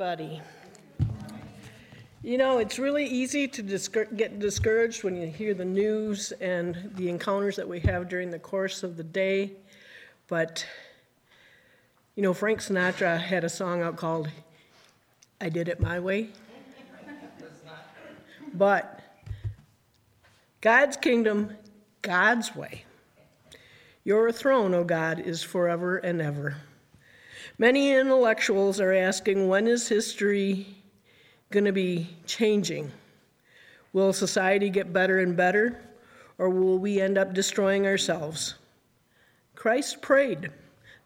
everybody. You know, it's really easy to get discouraged when you hear the news and the encounters that we have during the course of the day. But, you know, Frank Sinatra had a song out called I Did It My Way. But God's kingdom, God's way. Your throne, O God, is forever and ever. Many intellectuals are asking when is history going to be changing? Will society get better and better, or will we end up destroying ourselves? Christ prayed,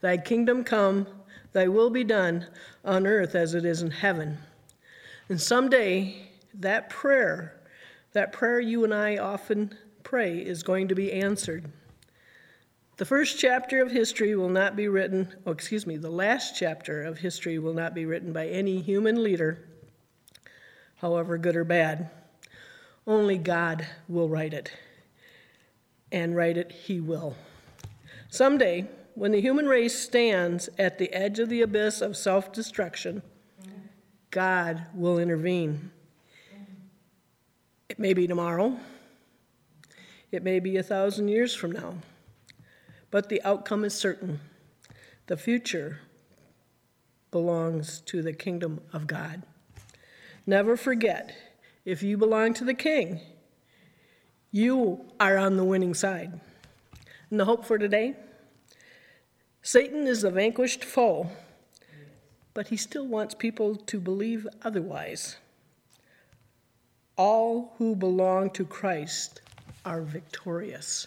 Thy kingdom come, Thy will be done on earth as it is in heaven. And someday, that prayer, that prayer you and I often pray, is going to be answered. The first chapter of history will not be written, oh, excuse me, the last chapter of history will not be written by any human leader, however good or bad. Only God will write it. And write it, He will. Someday, when the human race stands at the edge of the abyss of self destruction, God will intervene. It may be tomorrow, it may be a thousand years from now but the outcome is certain. The future belongs to the kingdom of God. Never forget, if you belong to the king, you are on the winning side. And the hope for today? Satan is the vanquished foe, but he still wants people to believe otherwise. All who belong to Christ are victorious.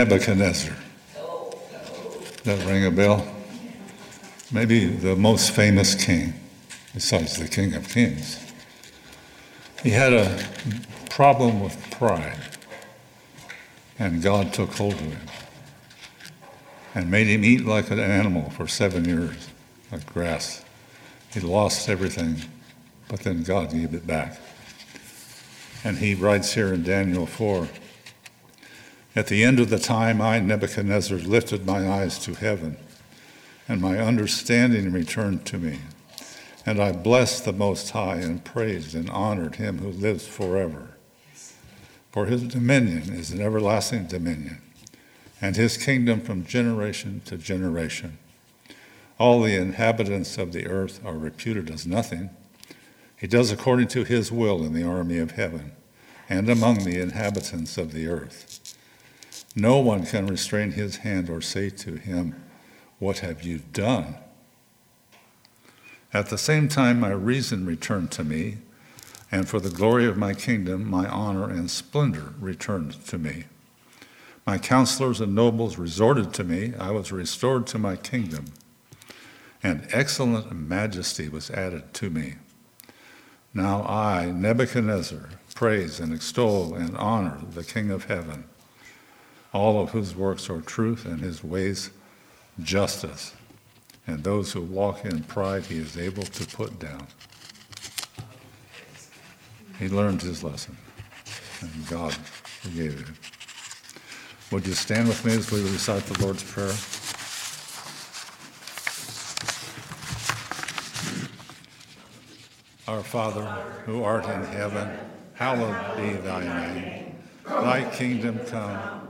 Nebuchadnezzar. That ring a bell? Maybe the most famous king, besides the King of Kings. He had a problem with pride, and God took hold of him and made him eat like an animal for seven years, like grass. He lost everything, but then God gave it back. And he writes here in Daniel 4 at the end of the time, I, Nebuchadnezzar, lifted my eyes to heaven, and my understanding returned to me. And I blessed the Most High and praised and honored him who lives forever. For his dominion is an everlasting dominion, and his kingdom from generation to generation. All the inhabitants of the earth are reputed as nothing. He does according to his will in the army of heaven and among the inhabitants of the earth. No one can restrain his hand or say to him, What have you done? At the same time, my reason returned to me, and for the glory of my kingdom, my honor and splendor returned to me. My counselors and nobles resorted to me. I was restored to my kingdom, and excellent majesty was added to me. Now I, Nebuchadnezzar, praise and extol and honor the King of heaven all of whose works are truth and his ways justice. And those who walk in pride, he is able to put down. He learned his lesson, and God forgave him. Would you stand with me as we recite the Lord's Prayer? Our Father, who art in heaven, hallowed be thy name. Thy kingdom come.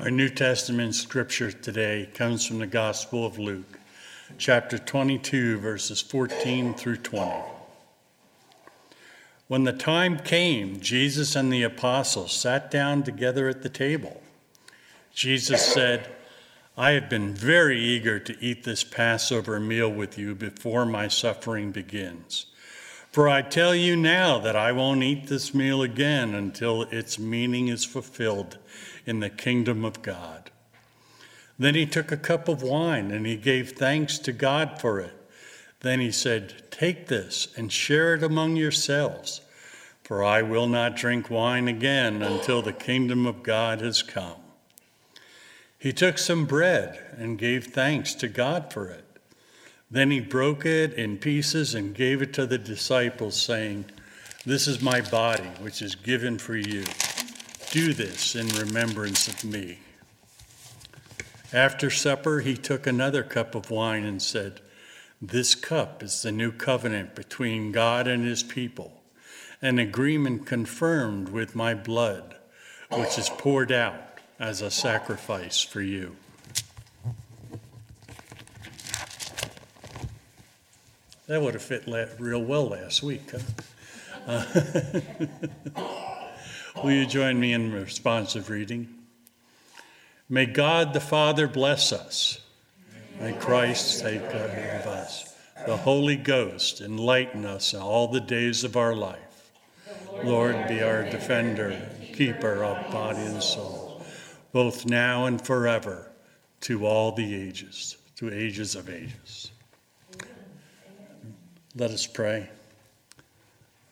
Our New Testament scripture today comes from the Gospel of Luke, chapter 22, verses 14 through 20. When the time came, Jesus and the apostles sat down together at the table. Jesus said, I have been very eager to eat this Passover meal with you before my suffering begins. For I tell you now that I won't eat this meal again until its meaning is fulfilled in the kingdom of God. Then he took a cup of wine and he gave thanks to God for it. Then he said, Take this and share it among yourselves, for I will not drink wine again until the kingdom of God has come. He took some bread and gave thanks to God for it. Then he broke it in pieces and gave it to the disciples, saying, This is my body, which is given for you. Do this in remembrance of me. After supper, he took another cup of wine and said, This cup is the new covenant between God and his people, an agreement confirmed with my blood, which is poured out as a sacrifice for you. That would have fit real well last week. Huh? Uh, will you join me in responsive reading? May God the Father bless us. May Christ take care of us. The Holy Ghost enlighten us all the days of our life. Lord, be our defender, keeper of body and soul, both now and forever, to all the ages, to ages of ages. Let us pray.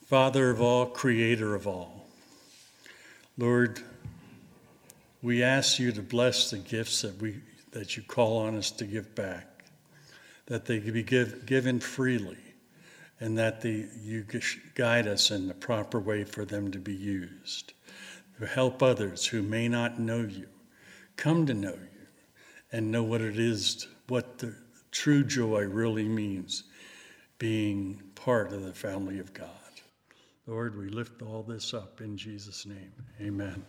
Father of all, creator of all, Lord, we ask you to bless the gifts that, we, that you call on us to give back, that they be give, given freely, and that the, you guide us in the proper way for them to be used, to help others who may not know you come to know you and know what it is, what the true joy really means being part of the family of God. Lord, we lift all this up in Jesus' name. Amen.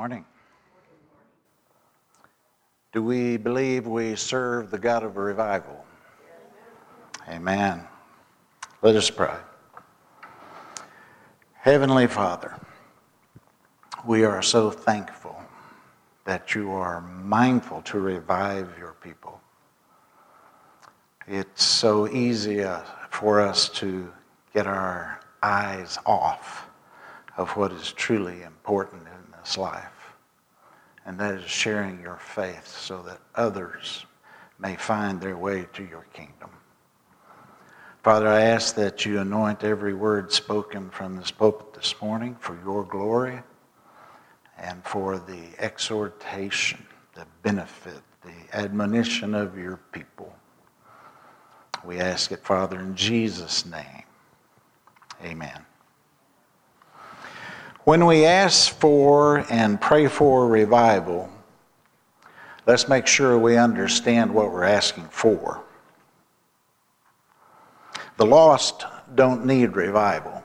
Morning. Do we believe we serve the God of revival? Amen. Let us pray. Heavenly Father, we are so thankful that you are mindful to revive your people. It's so easy uh, for us to get our eyes off of what is truly important in this life, and that is sharing your faith so that others may find their way to your kingdom. Father, I ask that you anoint every word spoken from this pulpit this morning for your glory and for the exhortation, the benefit, the admonition of your people. We ask it, Father, in Jesus' name. Amen. When we ask for and pray for revival, let's make sure we understand what we're asking for. The lost don't need revival,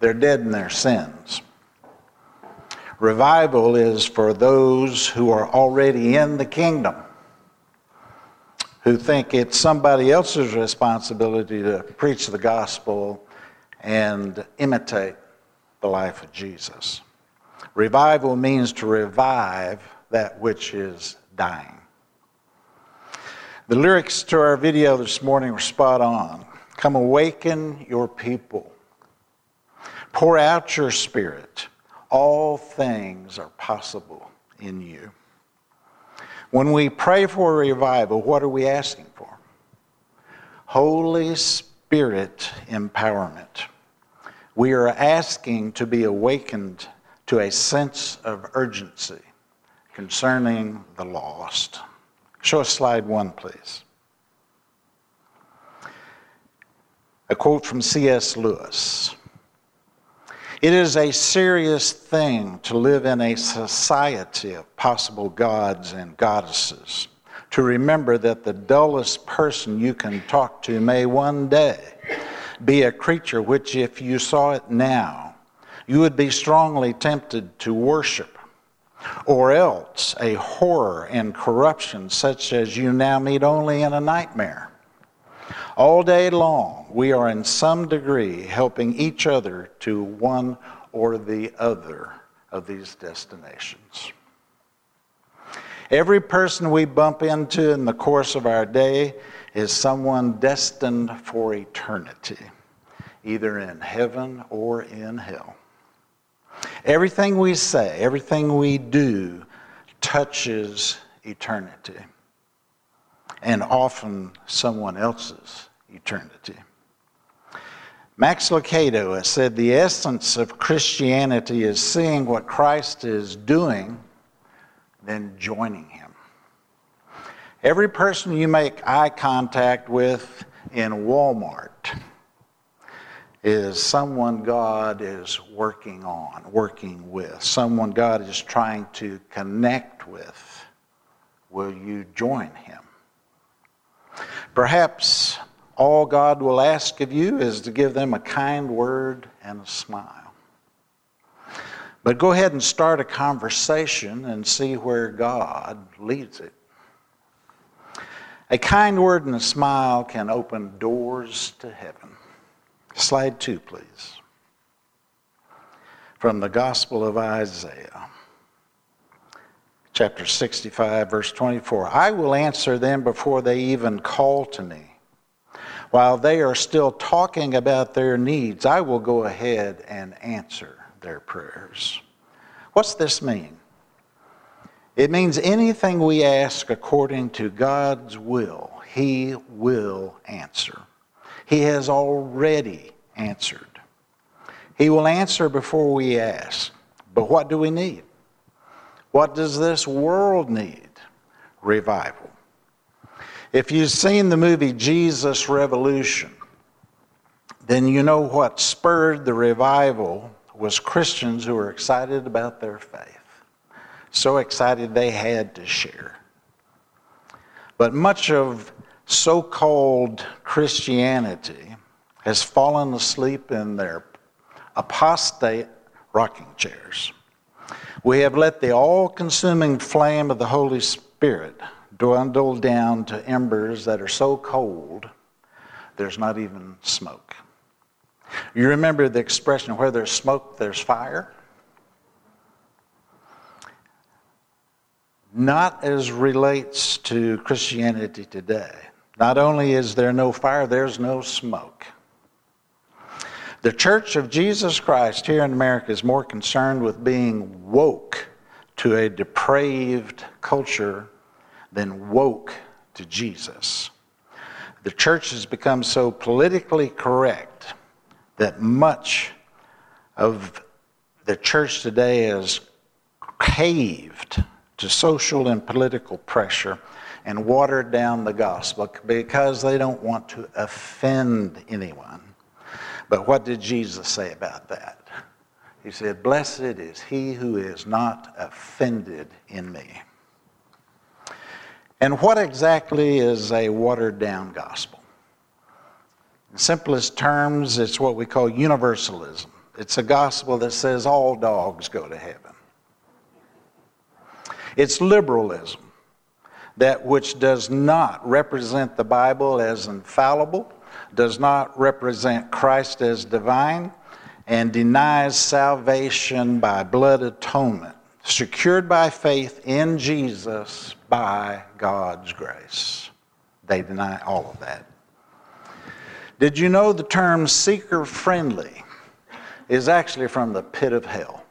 they're dead in their sins. Revival is for those who are already in the kingdom, who think it's somebody else's responsibility to preach the gospel and imitate the life of Jesus. Revival means to revive that which is dying. The lyrics to our video this morning were spot on. Come awaken your people. Pour out your spirit. All things are possible in you. When we pray for a revival, what are we asking for? Holy Spirit empowerment we are asking to be awakened to a sense of urgency concerning the lost. Show us slide one, please. A quote from C.S. Lewis It is a serious thing to live in a society of possible gods and goddesses. To remember that the dullest person you can talk to may one day be a creature which, if you saw it now, you would be strongly tempted to worship, or else a horror and corruption such as you now meet only in a nightmare. All day long, we are in some degree helping each other to one or the other of these destinations. Every person we bump into in the course of our day is someone destined for eternity, either in heaven or in hell. Everything we say, everything we do touches eternity, and often someone else's eternity. Max Lucado has said the essence of Christianity is seeing what Christ is doing, then joining him. Every person you make eye contact with in Walmart is someone God is working on, working with, someone God is trying to connect with. Will you join him? Perhaps all God will ask of you is to give them a kind word and a smile. But go ahead and start a conversation and see where God leads it. A kind word and a smile can open doors to heaven. Slide two, please. From the Gospel of Isaiah, chapter 65, verse 24. I will answer them before they even call to me. While they are still talking about their needs, I will go ahead and answer their prayers. What's this mean? It means anything we ask according to God's will, He will answer. He has already answered. He will answer before we ask. But what do we need? What does this world need? Revival. If you've seen the movie Jesus Revolution, then you know what spurred the revival was Christians who were excited about their faith so excited they had to share. But much of so called Christianity has fallen asleep in their apostate rocking chairs. We have let the all consuming flame of the Holy Spirit dwindle down to embers that are so cold there's not even smoke. You remember the expression where there's smoke, there's fire? not as relates to Christianity today. Not only is there no fire, there's no smoke. The Church of Jesus Christ here in America is more concerned with being woke to a depraved culture than woke to Jesus. The church has become so politically correct that much of the church today is caved to social and political pressure and watered down the gospel because they don't want to offend anyone. But what did Jesus say about that? He said, Blessed is he who is not offended in me. And what exactly is a watered down gospel? In simplest terms, it's what we call universalism. It's a gospel that says all dogs go to heaven. It's liberalism, that which does not represent the Bible as infallible, does not represent Christ as divine, and denies salvation by blood atonement, secured by faith in Jesus by God's grace. They deny all of that. Did you know the term seeker friendly is actually from the pit of hell?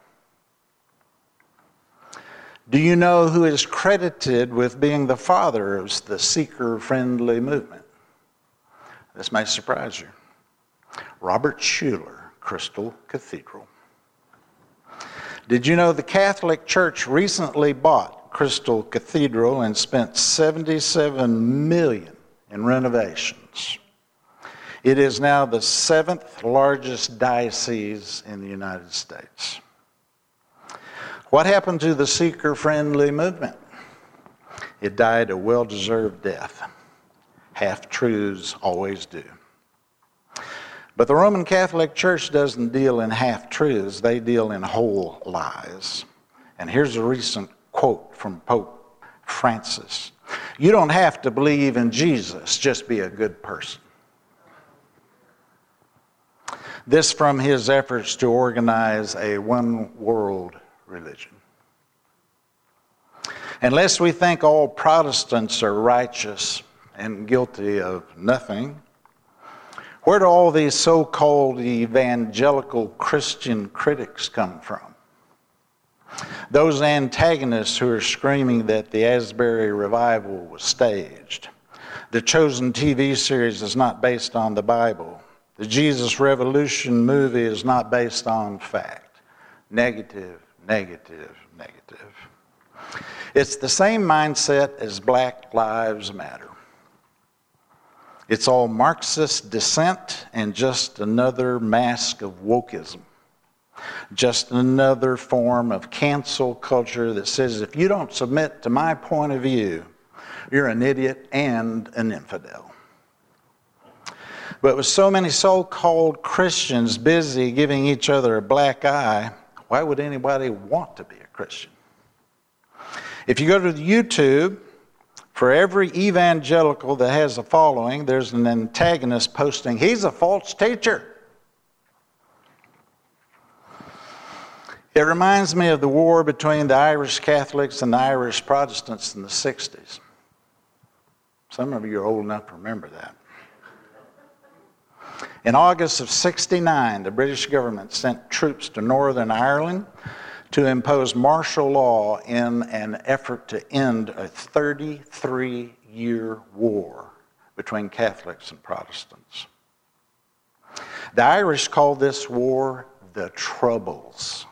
Do you know who is credited with being the father of the seeker friendly movement? This may surprise you. Robert Schuller, Crystal Cathedral. Did you know the Catholic Church recently bought Crystal Cathedral and spent 77 million in renovations? It is now the seventh largest diocese in the United States. What happened to the seeker friendly movement? It died a well deserved death. Half truths always do. But the Roman Catholic Church doesn't deal in half truths, they deal in whole lies. And here's a recent quote from Pope Francis You don't have to believe in Jesus, just be a good person. This from his efforts to organize a one world religion. Unless we think all Protestants are righteous and guilty of nothing, where do all these so called evangelical Christian critics come from? Those antagonists who are screaming that the Asbury revival was staged. The chosen TV series is not based on the Bible. The Jesus Revolution movie is not based on fact. Negative, negative, negative. It's the same mindset as Black Lives Matter. It's all Marxist dissent and just another mask of wokeism. Just another form of cancel culture that says if you don't submit to my point of view, you're an idiot and an infidel. But with so many so called Christians busy giving each other a black eye, why would anybody want to be a Christian? If you go to YouTube, for every evangelical that has a following, there's an antagonist posting, he's a false teacher. It reminds me of the war between the Irish Catholics and the Irish Protestants in the 60s. Some of you are old enough to remember that. In August of 69, the British government sent troops to Northern Ireland to impose martial law in an effort to end a 33 year war between Catholics and Protestants. The Irish called this war the Troubles.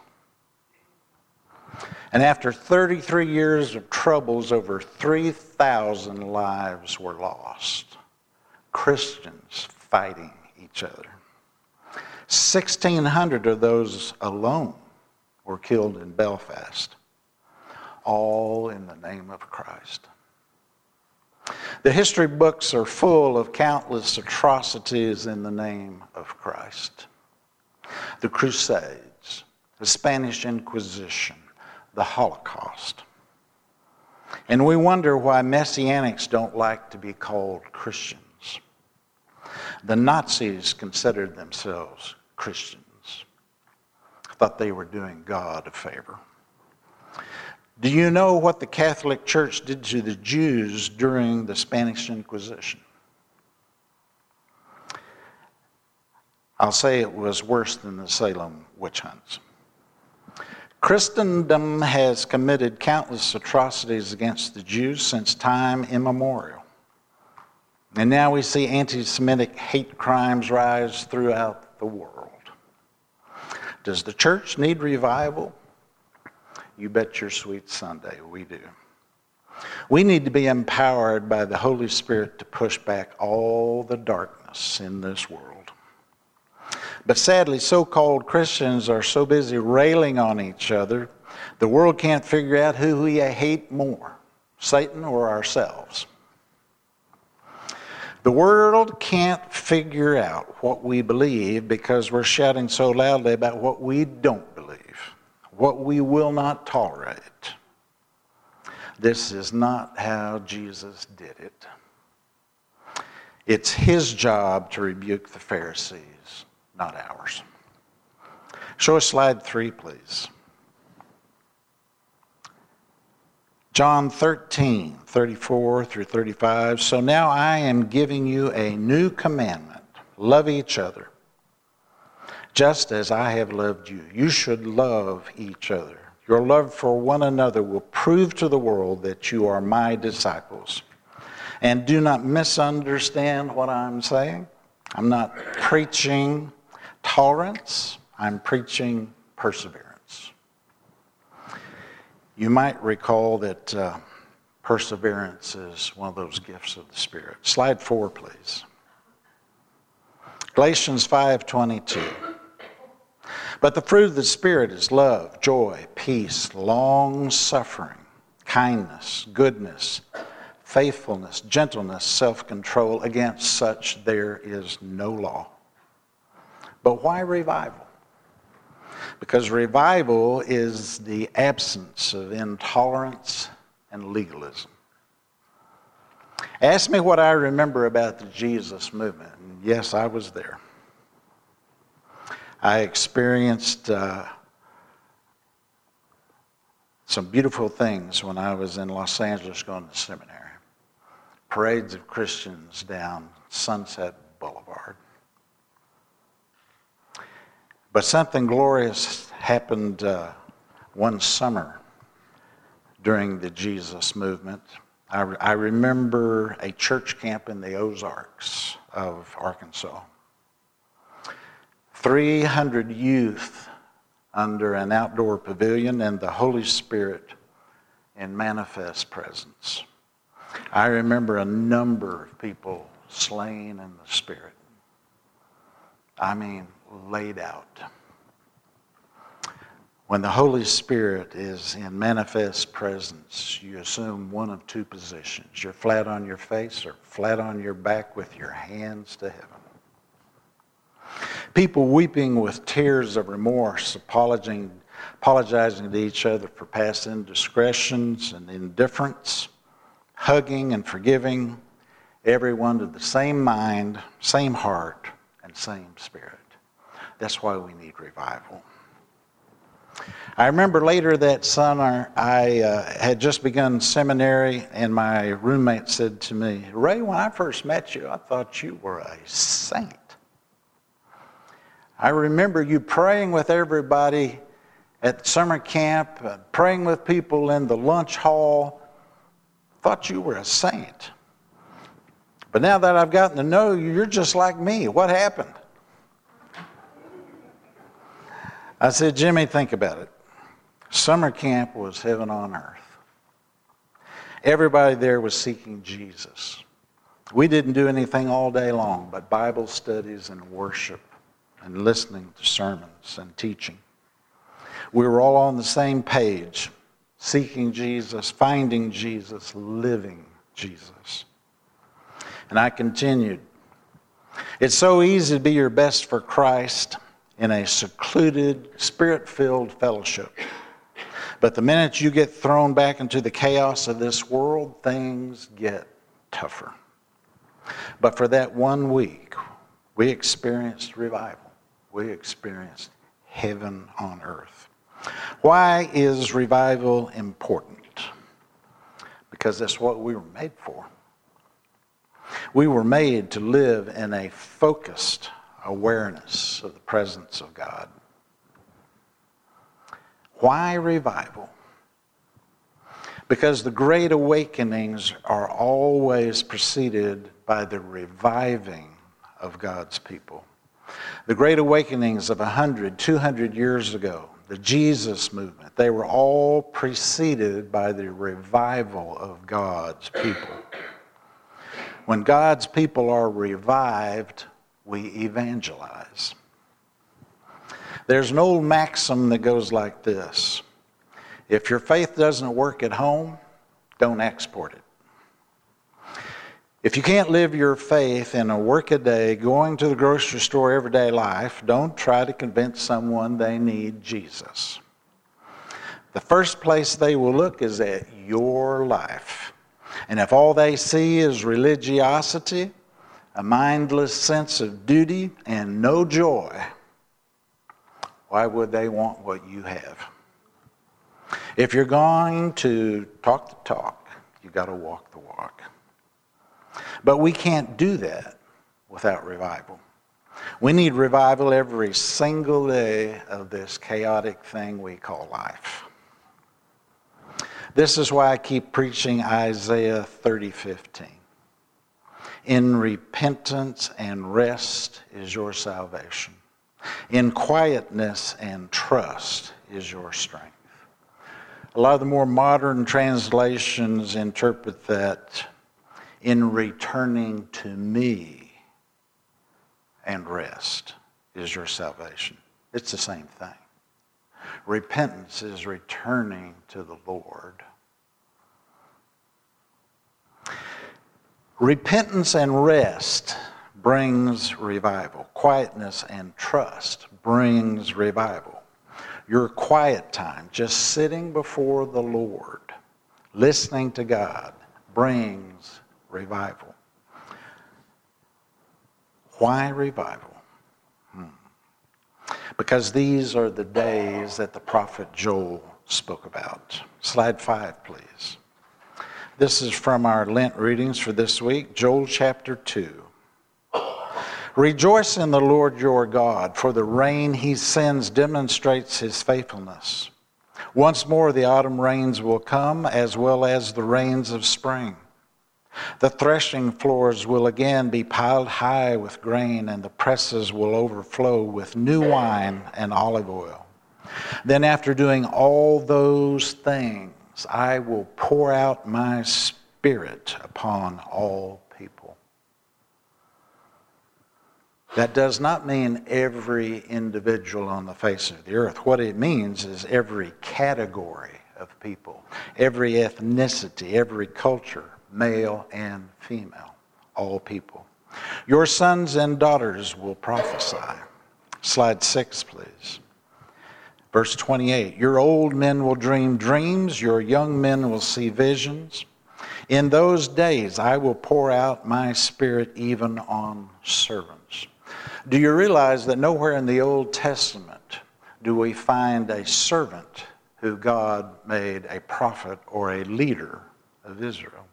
And after 33 years of troubles, over 3,000 lives were lost. Christians fighting each other. 1,600 of those alone were killed in Belfast, all in the name of Christ. The history books are full of countless atrocities in the name of Christ. The Crusades, the Spanish Inquisition, the Holocaust. And we wonder why Messianics don't like to be called Christians. The Nazis considered themselves Christians thought they were doing God a favor. Do you know what the Catholic Church did to the Jews during the Spanish Inquisition? I'll say it was worse than the Salem witch hunts. Christendom has committed countless atrocities against the Jews since time immemorial. And now we see anti Semitic hate crimes rise throughout the world. Does the church need revival? You bet your sweet Sunday we do. We need to be empowered by the Holy Spirit to push back all the darkness in this world. But sadly, so called Christians are so busy railing on each other, the world can't figure out who we hate more Satan or ourselves. The world can't figure out what we believe because we're shouting so loudly about what we don't believe, what we will not tolerate. This is not how Jesus did it. It's his job to rebuke the Pharisees, not ours. Show us slide three, please. John 13, 34 through 35. So now I am giving you a new commandment love each other, just as I have loved you. You should love each other. Your love for one another will prove to the world that you are my disciples. And do not misunderstand what I'm saying. I'm not preaching tolerance, I'm preaching perseverance. You might recall that uh, perseverance is one of those gifts of the Spirit. Slide four, please. Galatians 5:22. But the fruit of the spirit is love, joy, peace, long-suffering, kindness, goodness, faithfulness, gentleness, self-control. Against such there is no law. But why revival? Because revival is the absence of intolerance and legalism. Ask me what I remember about the Jesus movement. And yes, I was there. I experienced uh, some beautiful things when I was in Los Angeles going to seminary. Parades of Christians down Sunset Boulevard. But something glorious happened uh, one summer during the Jesus movement. I, re- I remember a church camp in the Ozarks of Arkansas. 300 youth under an outdoor pavilion and the Holy Spirit in manifest presence. I remember a number of people slain in the Spirit. I mean, laid out. When the Holy Spirit is in manifest presence, you assume one of two positions. You're flat on your face or flat on your back with your hands to heaven. People weeping with tears of remorse, apologizing, apologizing to each other for past indiscretions and indifference, hugging and forgiving, everyone to the same mind, same heart, and same spirit. That's why we need revival. I remember later that summer, I uh, had just begun seminary, and my roommate said to me, Ray, when I first met you, I thought you were a saint. I remember you praying with everybody at summer camp, uh, praying with people in the lunch hall. Thought you were a saint. But now that I've gotten to know you, you're just like me. What happened? I said, Jimmy, think about it. Summer camp was heaven on earth. Everybody there was seeking Jesus. We didn't do anything all day long but Bible studies and worship and listening to sermons and teaching. We were all on the same page, seeking Jesus, finding Jesus, living Jesus. And I continued. It's so easy to be your best for Christ in a secluded, spirit filled fellowship. But the minute you get thrown back into the chaos of this world, things get tougher. But for that one week, we experienced revival. We experienced heaven on earth. Why is revival important? Because that's what we were made for. We were made to live in a focused, awareness of the presence of God. Why revival? Because the great awakenings are always preceded by the reviving of God's people. The great awakenings of 100, 200 years ago, the Jesus movement, they were all preceded by the revival of God's people. When God's people are revived, we evangelize. There's an old maxim that goes like this If your faith doesn't work at home, don't export it. If you can't live your faith in a workaday, going to the grocery store everyday life, don't try to convince someone they need Jesus. The first place they will look is at your life. And if all they see is religiosity, a mindless sense of duty, and no joy, why would they want what you have? If you're going to talk the talk, you've got to walk the walk. But we can't do that without revival. We need revival every single day of this chaotic thing we call life. This is why I keep preaching Isaiah 30 15. In repentance and rest is your salvation. In quietness and trust is your strength. A lot of the more modern translations interpret that in returning to me and rest is your salvation. It's the same thing. Repentance is returning to the Lord. Repentance and rest brings revival. Quietness and trust brings revival. Your quiet time, just sitting before the Lord, listening to God, brings revival. Why revival? Hmm. Because these are the days that the prophet Joel spoke about. Slide five, please. This is from our Lent readings for this week, Joel chapter 2. Rejoice in the Lord your God, for the rain he sends demonstrates his faithfulness. Once more the autumn rains will come, as well as the rains of spring. The threshing floors will again be piled high with grain, and the presses will overflow with new wine and olive oil. Then, after doing all those things, I will pour out my spirit upon all people. That does not mean every individual on the face of the earth. What it means is every category of people, every ethnicity, every culture, male and female, all people. Your sons and daughters will prophesy. Slide six, please. Verse 28 Your old men will dream dreams, your young men will see visions. In those days I will pour out my spirit even on servants. Do you realize that nowhere in the Old Testament do we find a servant who God made a prophet or a leader of Israel?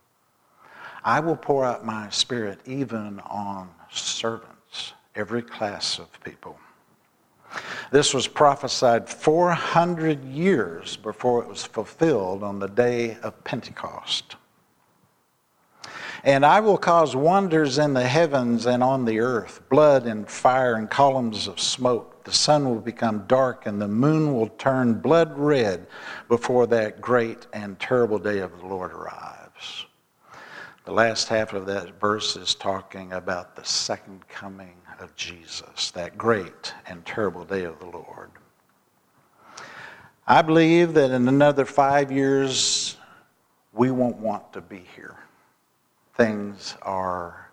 I will pour out my spirit even on servants, every class of people. This was prophesied 400 years before it was fulfilled on the day of Pentecost. And I will cause wonders in the heavens and on the earth, blood and fire and columns of smoke. The sun will become dark and the moon will turn blood red before that great and terrible day of the Lord arrives. The last half of that verse is talking about the second coming of Jesus, that great and terrible day of the Lord. I believe that in another five years, we won't want to be here. Things are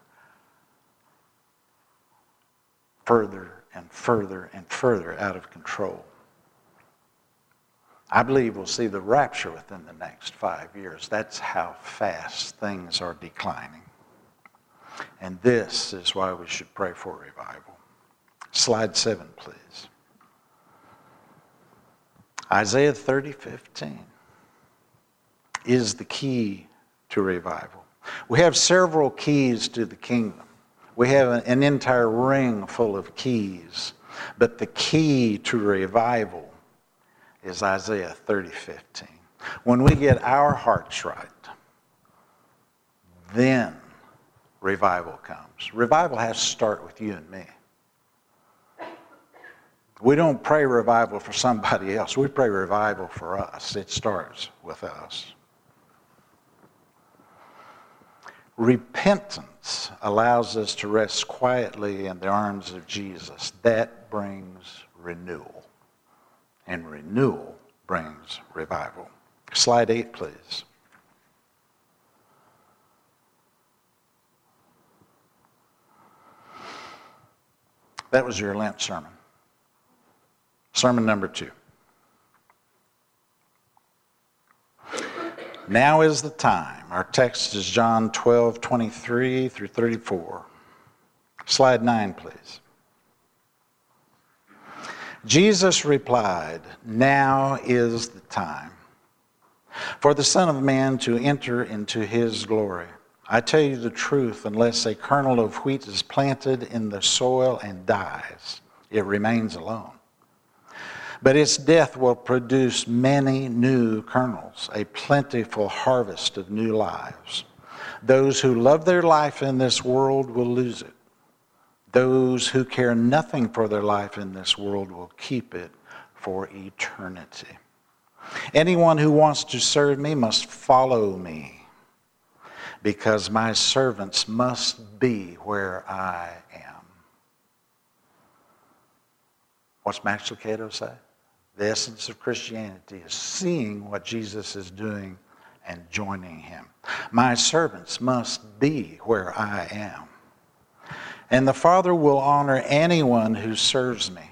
further and further and further out of control. I believe we'll see the rapture within the next five years. That's how fast things are declining. And this is why we should pray for revival. Slide seven, please. Isaiah 30, 15 is the key to revival. We have several keys to the kingdom. We have an entire ring full of keys. But the key to revival is Isaiah 30, 15. When we get our hearts right, then revival comes. Revival has to start with you and me. We don't pray revival for somebody else. We pray revival for us. It starts with us. Repentance allows us to rest quietly in the arms of Jesus. That brings renewal. And renewal brings revival. Slide eight, please. That was your Lent sermon. Sermon number two. Now is the time. Our text is John 12, 23 through 34. Slide 9, please. Jesus replied, Now is the time for the Son of Man to enter into his glory. I tell you the truth, unless a kernel of wheat is planted in the soil and dies, it remains alone. But its death will produce many new kernels, a plentiful harvest of new lives. Those who love their life in this world will lose it. Those who care nothing for their life in this world will keep it for eternity. Anyone who wants to serve me must follow me because my servants must be where I am. What's Max Lucado say? The essence of Christianity is seeing what Jesus is doing and joining him. My servants must be where I am. And the Father will honor anyone who serves me.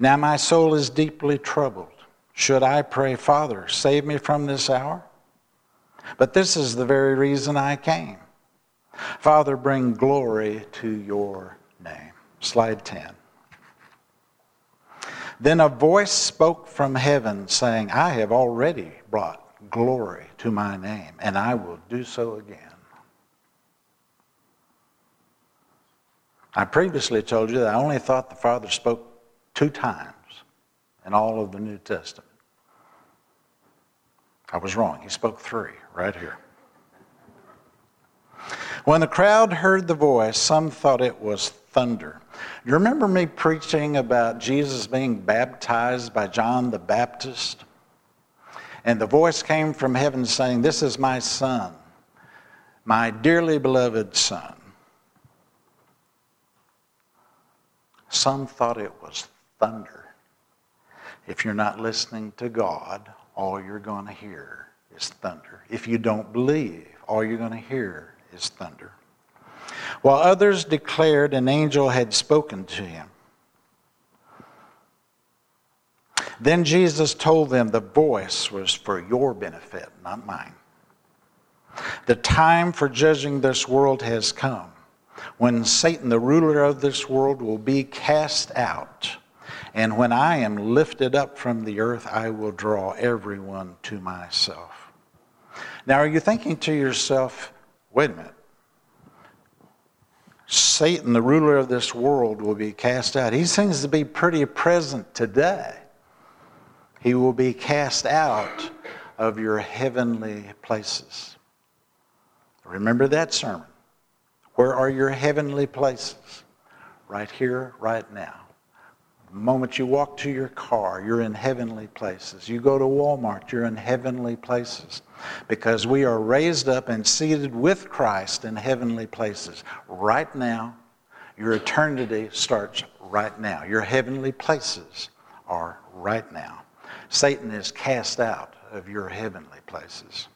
Now my soul is deeply troubled. Should I pray, Father, save me from this hour? But this is the very reason I came. Father, bring glory to your name. Slide 10. Then a voice spoke from heaven, saying, I have already brought glory to my name, and I will do so again. I previously told you that I only thought the Father spoke two times in all of the New Testament. I was wrong. He spoke three right here. When the crowd heard the voice, some thought it was thunder. You remember me preaching about Jesus being baptized by John the Baptist? And the voice came from heaven saying, This is my son, my dearly beloved son. Some thought it was thunder. If you're not listening to God, all you're going to hear is thunder. If you don't believe, all you're going to hear is thunder. While others declared an angel had spoken to him. Then Jesus told them the voice was for your benefit, not mine. The time for judging this world has come when Satan, the ruler of this world, will be cast out. And when I am lifted up from the earth, I will draw everyone to myself. Now, are you thinking to yourself, wait a minute, Satan, the ruler of this world, will be cast out. He seems to be pretty present today. He will be cast out of your heavenly places. Remember that sermon. Where are your heavenly places? Right here, right now. The moment you walk to your car, you're in heavenly places. You go to Walmart, you're in heavenly places because we are raised up and seated with Christ in heavenly places. Right now, your eternity starts right now. Your heavenly places are right now. Satan is cast out of your heavenly places.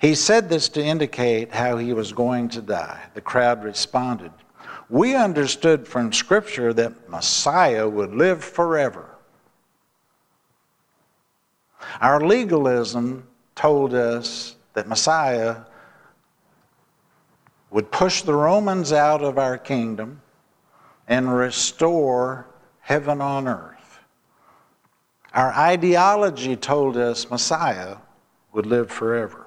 He said this to indicate how he was going to die. The crowd responded, We understood from Scripture that Messiah would live forever. Our legalism told us that Messiah would push the Romans out of our kingdom and restore heaven on earth. Our ideology told us Messiah would live forever.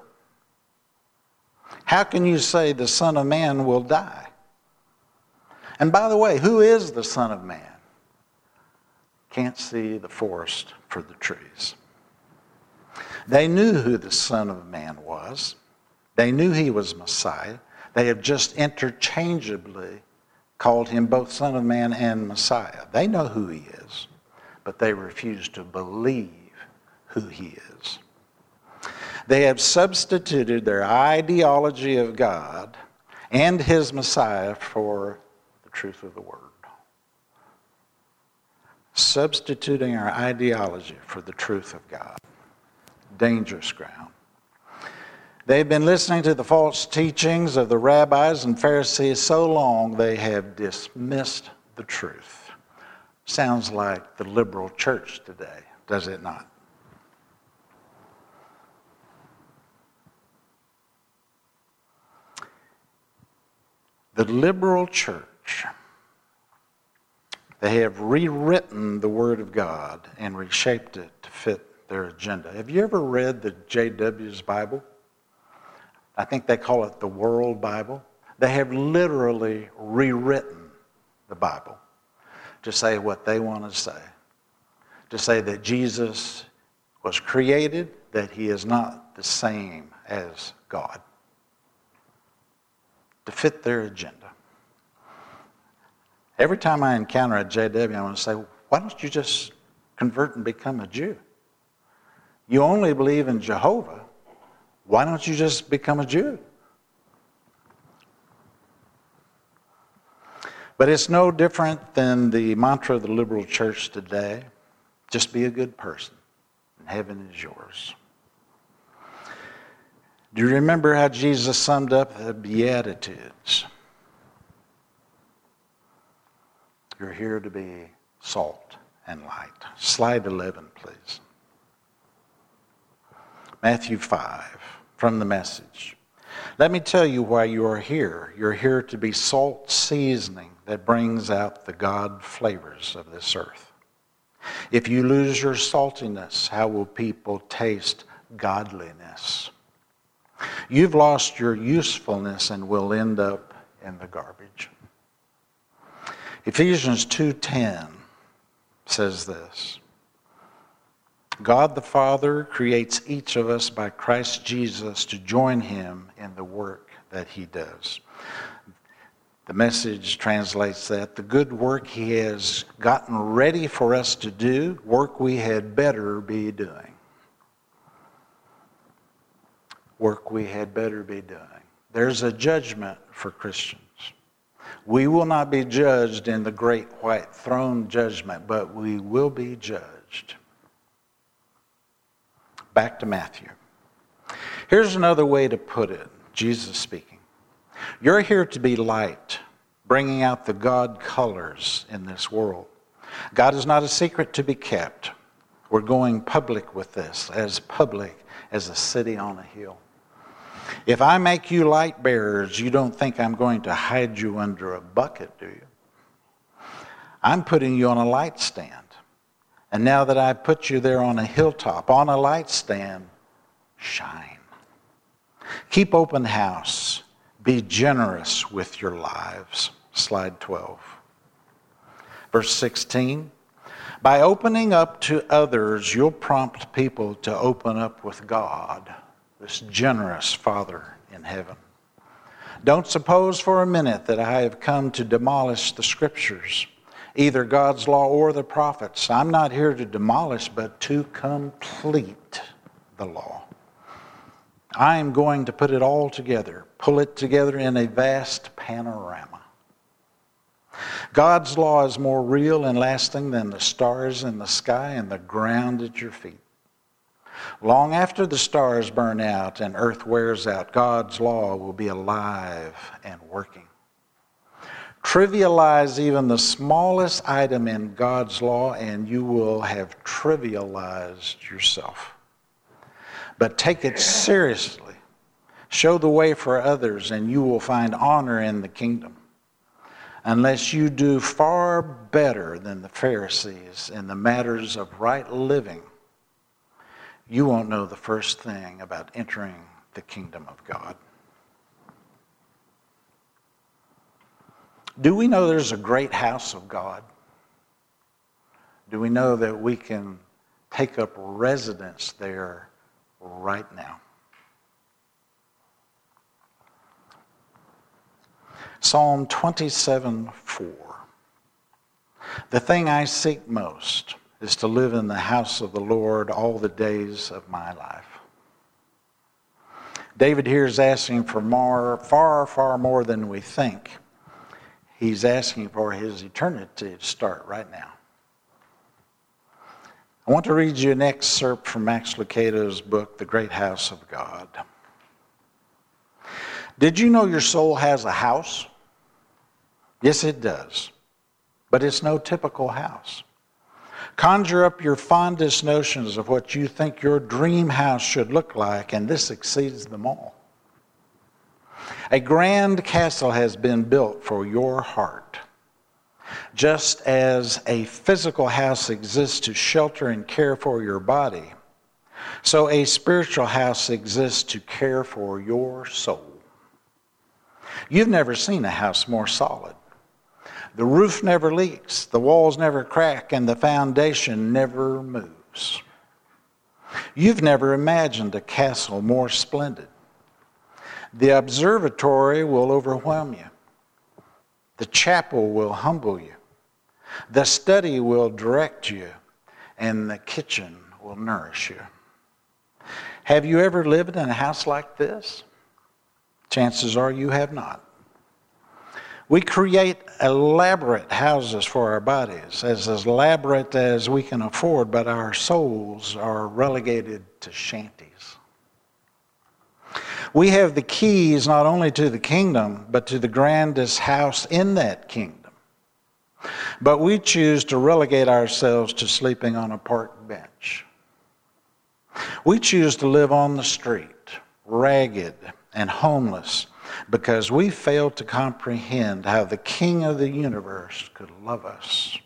How can you say the Son of Man will die? And by the way, who is the Son of Man? Can't see the forest for the trees. They knew who the Son of Man was. They knew he was Messiah. They have just interchangeably called him both Son of Man and Messiah. They know who he is, but they refuse to believe who he is. They have substituted their ideology of God and his Messiah for truth of the Word. Substituting our ideology for the truth of God dangerous ground. They've been listening to the false teachings of the rabbis and Pharisees so long they have dismissed the truth. Sounds like the liberal church today, does it not? The liberal church, they have rewritten the Word of God and reshaped it to fit their agenda. Have you ever read the JW's Bible? I think they call it the World Bible. They have literally rewritten the Bible to say what they want to say, to say that Jesus was created, that he is not the same as God, to fit their agenda. Every time I encounter a JW, I want to say, why don't you just convert and become a Jew? You only believe in Jehovah. Why don't you just become a Jew? But it's no different than the mantra of the liberal church today just be a good person, and heaven is yours. Do you remember how Jesus summed up the Beatitudes? You're here to be salt and light. Slide 11, please. Matthew 5, from the message. Let me tell you why you are here. You're here to be salt seasoning that brings out the God flavors of this earth. If you lose your saltiness, how will people taste godliness? You've lost your usefulness and will end up in the garbage. Ephesians 2:10 says this. God the Father creates each of us by Christ Jesus to join him in the work that he does. The message translates that the good work he has gotten ready for us to do, work we had better be doing. Work we had better be doing. There's a judgment for Christians. We will not be judged in the great white throne judgment, but we will be judged. Back to Matthew. Here's another way to put it Jesus speaking. You're here to be light, bringing out the God colors in this world. God is not a secret to be kept. We're going public with this, as public as a city on a hill. If I make you light bearers, you don't think I'm going to hide you under a bucket, do you? I'm putting you on a light stand. And now that I put you there on a hilltop, on a light stand, shine. Keep open house. Be generous with your lives. Slide 12. Verse 16. By opening up to others, you'll prompt people to open up with God this generous Father in heaven. Don't suppose for a minute that I have come to demolish the scriptures, either God's law or the prophets. I'm not here to demolish, but to complete the law. I am going to put it all together, pull it together in a vast panorama. God's law is more real and lasting than the stars in the sky and the ground at your feet. Long after the stars burn out and earth wears out, God's law will be alive and working. Trivialize even the smallest item in God's law, and you will have trivialized yourself. But take it seriously. Show the way for others, and you will find honor in the kingdom. Unless you do far better than the Pharisees in the matters of right living, you won't know the first thing about entering the kingdom of God. Do we know there's a great house of God? Do we know that we can take up residence there right now? Psalm 27 4. The thing I seek most is to live in the house of the Lord all the days of my life. David here is asking for more, far, far more than we think. He's asking for his eternity to start right now. I want to read you an excerpt from Max Lucado's book, The Great House of God. Did you know your soul has a house? Yes, it does. But it's no typical house. Conjure up your fondest notions of what you think your dream house should look like, and this exceeds them all. A grand castle has been built for your heart. Just as a physical house exists to shelter and care for your body, so a spiritual house exists to care for your soul. You've never seen a house more solid. The roof never leaks, the walls never crack, and the foundation never moves. You've never imagined a castle more splendid. The observatory will overwhelm you. The chapel will humble you. The study will direct you. And the kitchen will nourish you. Have you ever lived in a house like this? Chances are you have not. We create elaborate houses for our bodies, as elaborate as we can afford, but our souls are relegated to shanties. We have the keys not only to the kingdom, but to the grandest house in that kingdom. But we choose to relegate ourselves to sleeping on a park bench. We choose to live on the street, ragged and homeless, because we failed to comprehend how the King of the universe could love us,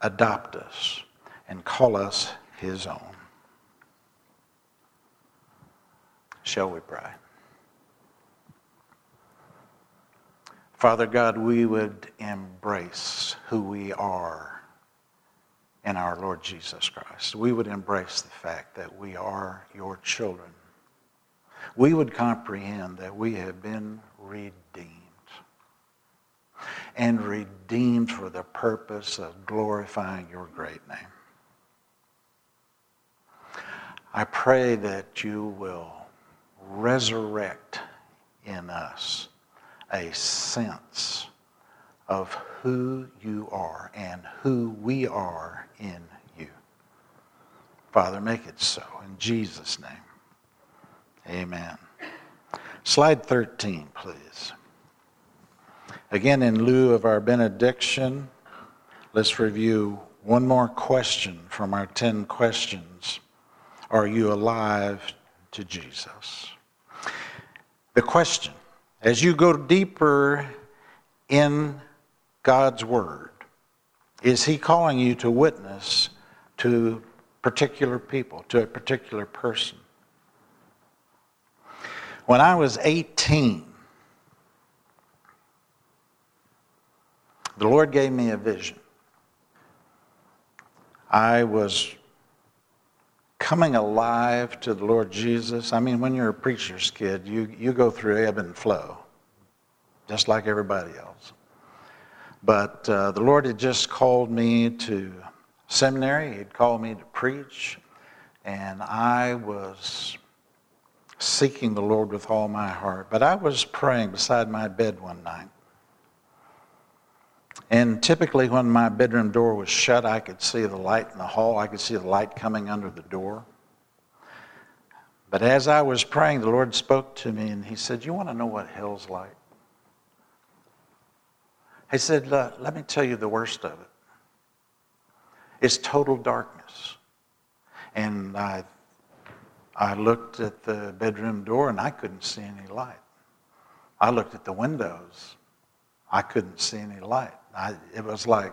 adopt us, and call us his own. Shall we pray? Father God, we would embrace who we are in our Lord Jesus Christ. We would embrace the fact that we are your children we would comprehend that we have been redeemed. And redeemed for the purpose of glorifying your great name. I pray that you will resurrect in us a sense of who you are and who we are in you. Father, make it so. In Jesus' name. Amen. Slide 13, please. Again, in lieu of our benediction, let's review one more question from our 10 questions. Are you alive to Jesus? The question, as you go deeper in God's Word, is He calling you to witness to particular people, to a particular person? When I was 18, the Lord gave me a vision. I was coming alive to the Lord Jesus. I mean, when you're a preacher's kid, you, you go through ebb and flow, just like everybody else. But uh, the Lord had just called me to seminary, He'd called me to preach, and I was seeking the Lord with all my heart. But I was praying beside my bed one night. And typically, when my bedroom door was shut, I could see the light in the hall. I could see the light coming under the door. But as I was praying, the Lord spoke to me and He said, You want to know what hell's like? He said, Let me tell you the worst of it. It's total darkness. And I I looked at the bedroom door and I couldn't see any light. I looked at the windows. I couldn't see any light. I, it was like,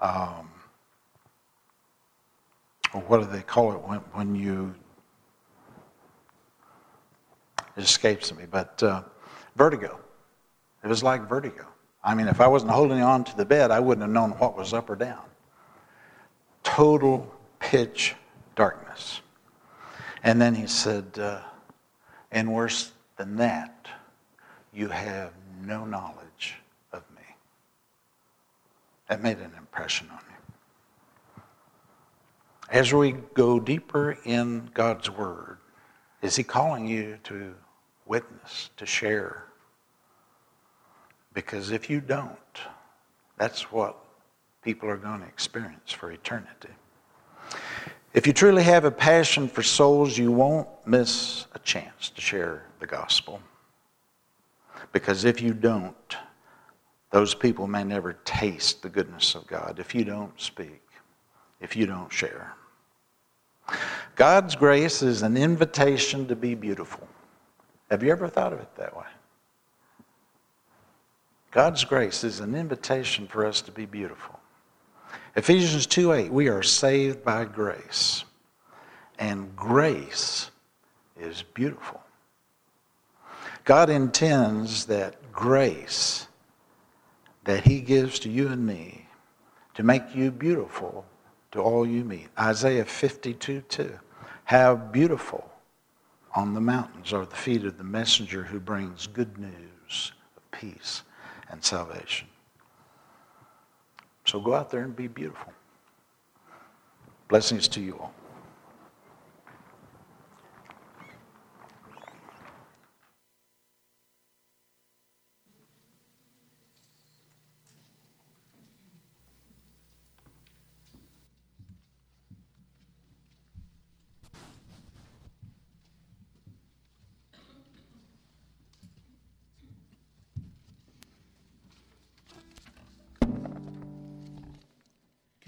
um, what do they call it when, when you, it escapes me, but uh, vertigo. It was like vertigo. I mean, if I wasn't holding on to the bed, I wouldn't have known what was up or down. Total pitch darkness. And then he said, uh, and worse than that, you have no knowledge of me. That made an impression on me. As we go deeper in God's Word, is He calling you to witness, to share? Because if you don't, that's what people are going to experience for eternity. If you truly have a passion for souls, you won't miss a chance to share the gospel. Because if you don't, those people may never taste the goodness of God if you don't speak, if you don't share. God's grace is an invitation to be beautiful. Have you ever thought of it that way? God's grace is an invitation for us to be beautiful. Ephesians 2 8, we are saved by grace. And grace is beautiful. God intends that grace that He gives to you and me to make you beautiful to all you meet. Isaiah 52 2. How beautiful on the mountains are the feet of the messenger who brings good news of peace and salvation. So go out there and be beautiful. Blessings to you all.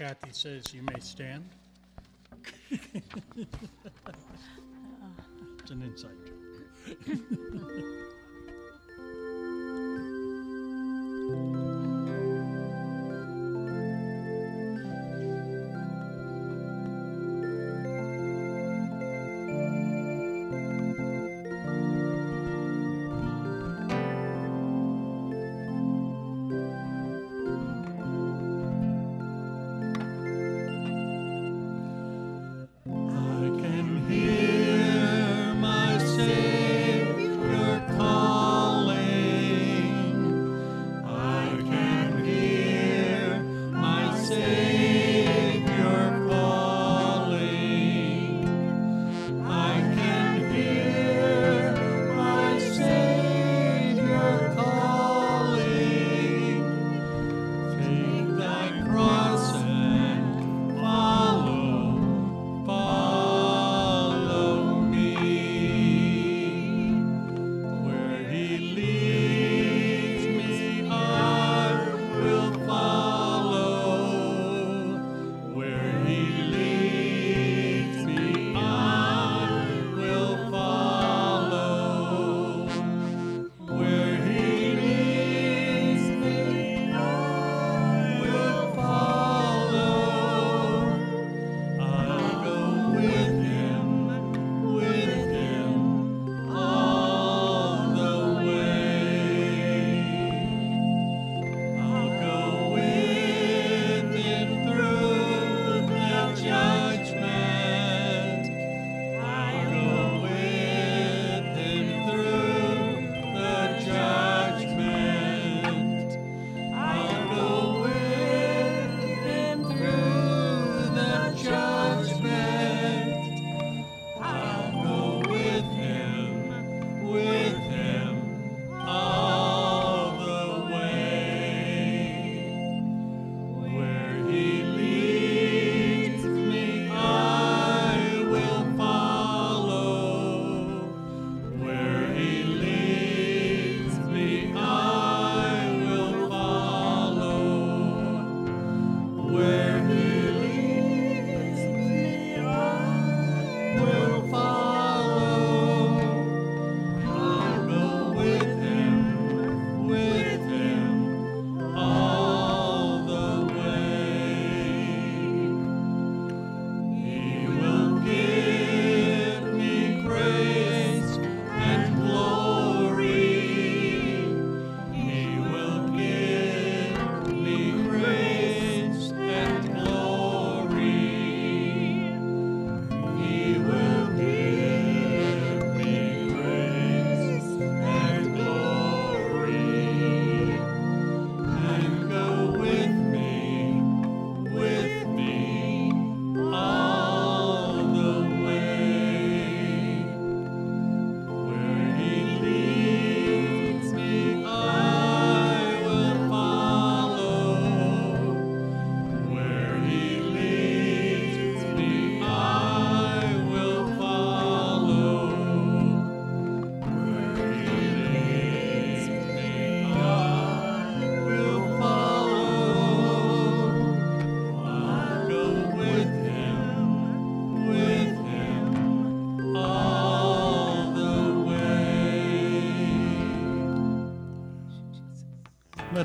Kathy says you may stand. it's an inside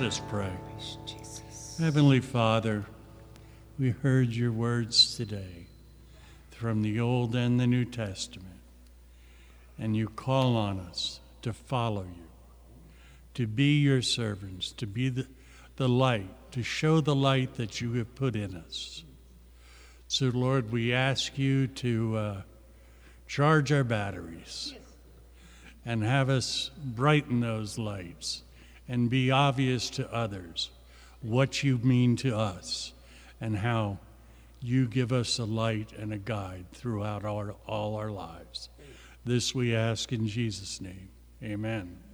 us pray. Heavenly Father, we heard your words today from the Old and the New Testament, and you call on us to follow you, to be your servants, to be the, the light, to show the light that you have put in us. So, Lord, we ask you to uh, charge our batteries and have us brighten those lights and be obvious to others what you mean to us and how you give us a light and a guide throughout our, all our lives. This we ask in Jesus' name. Amen.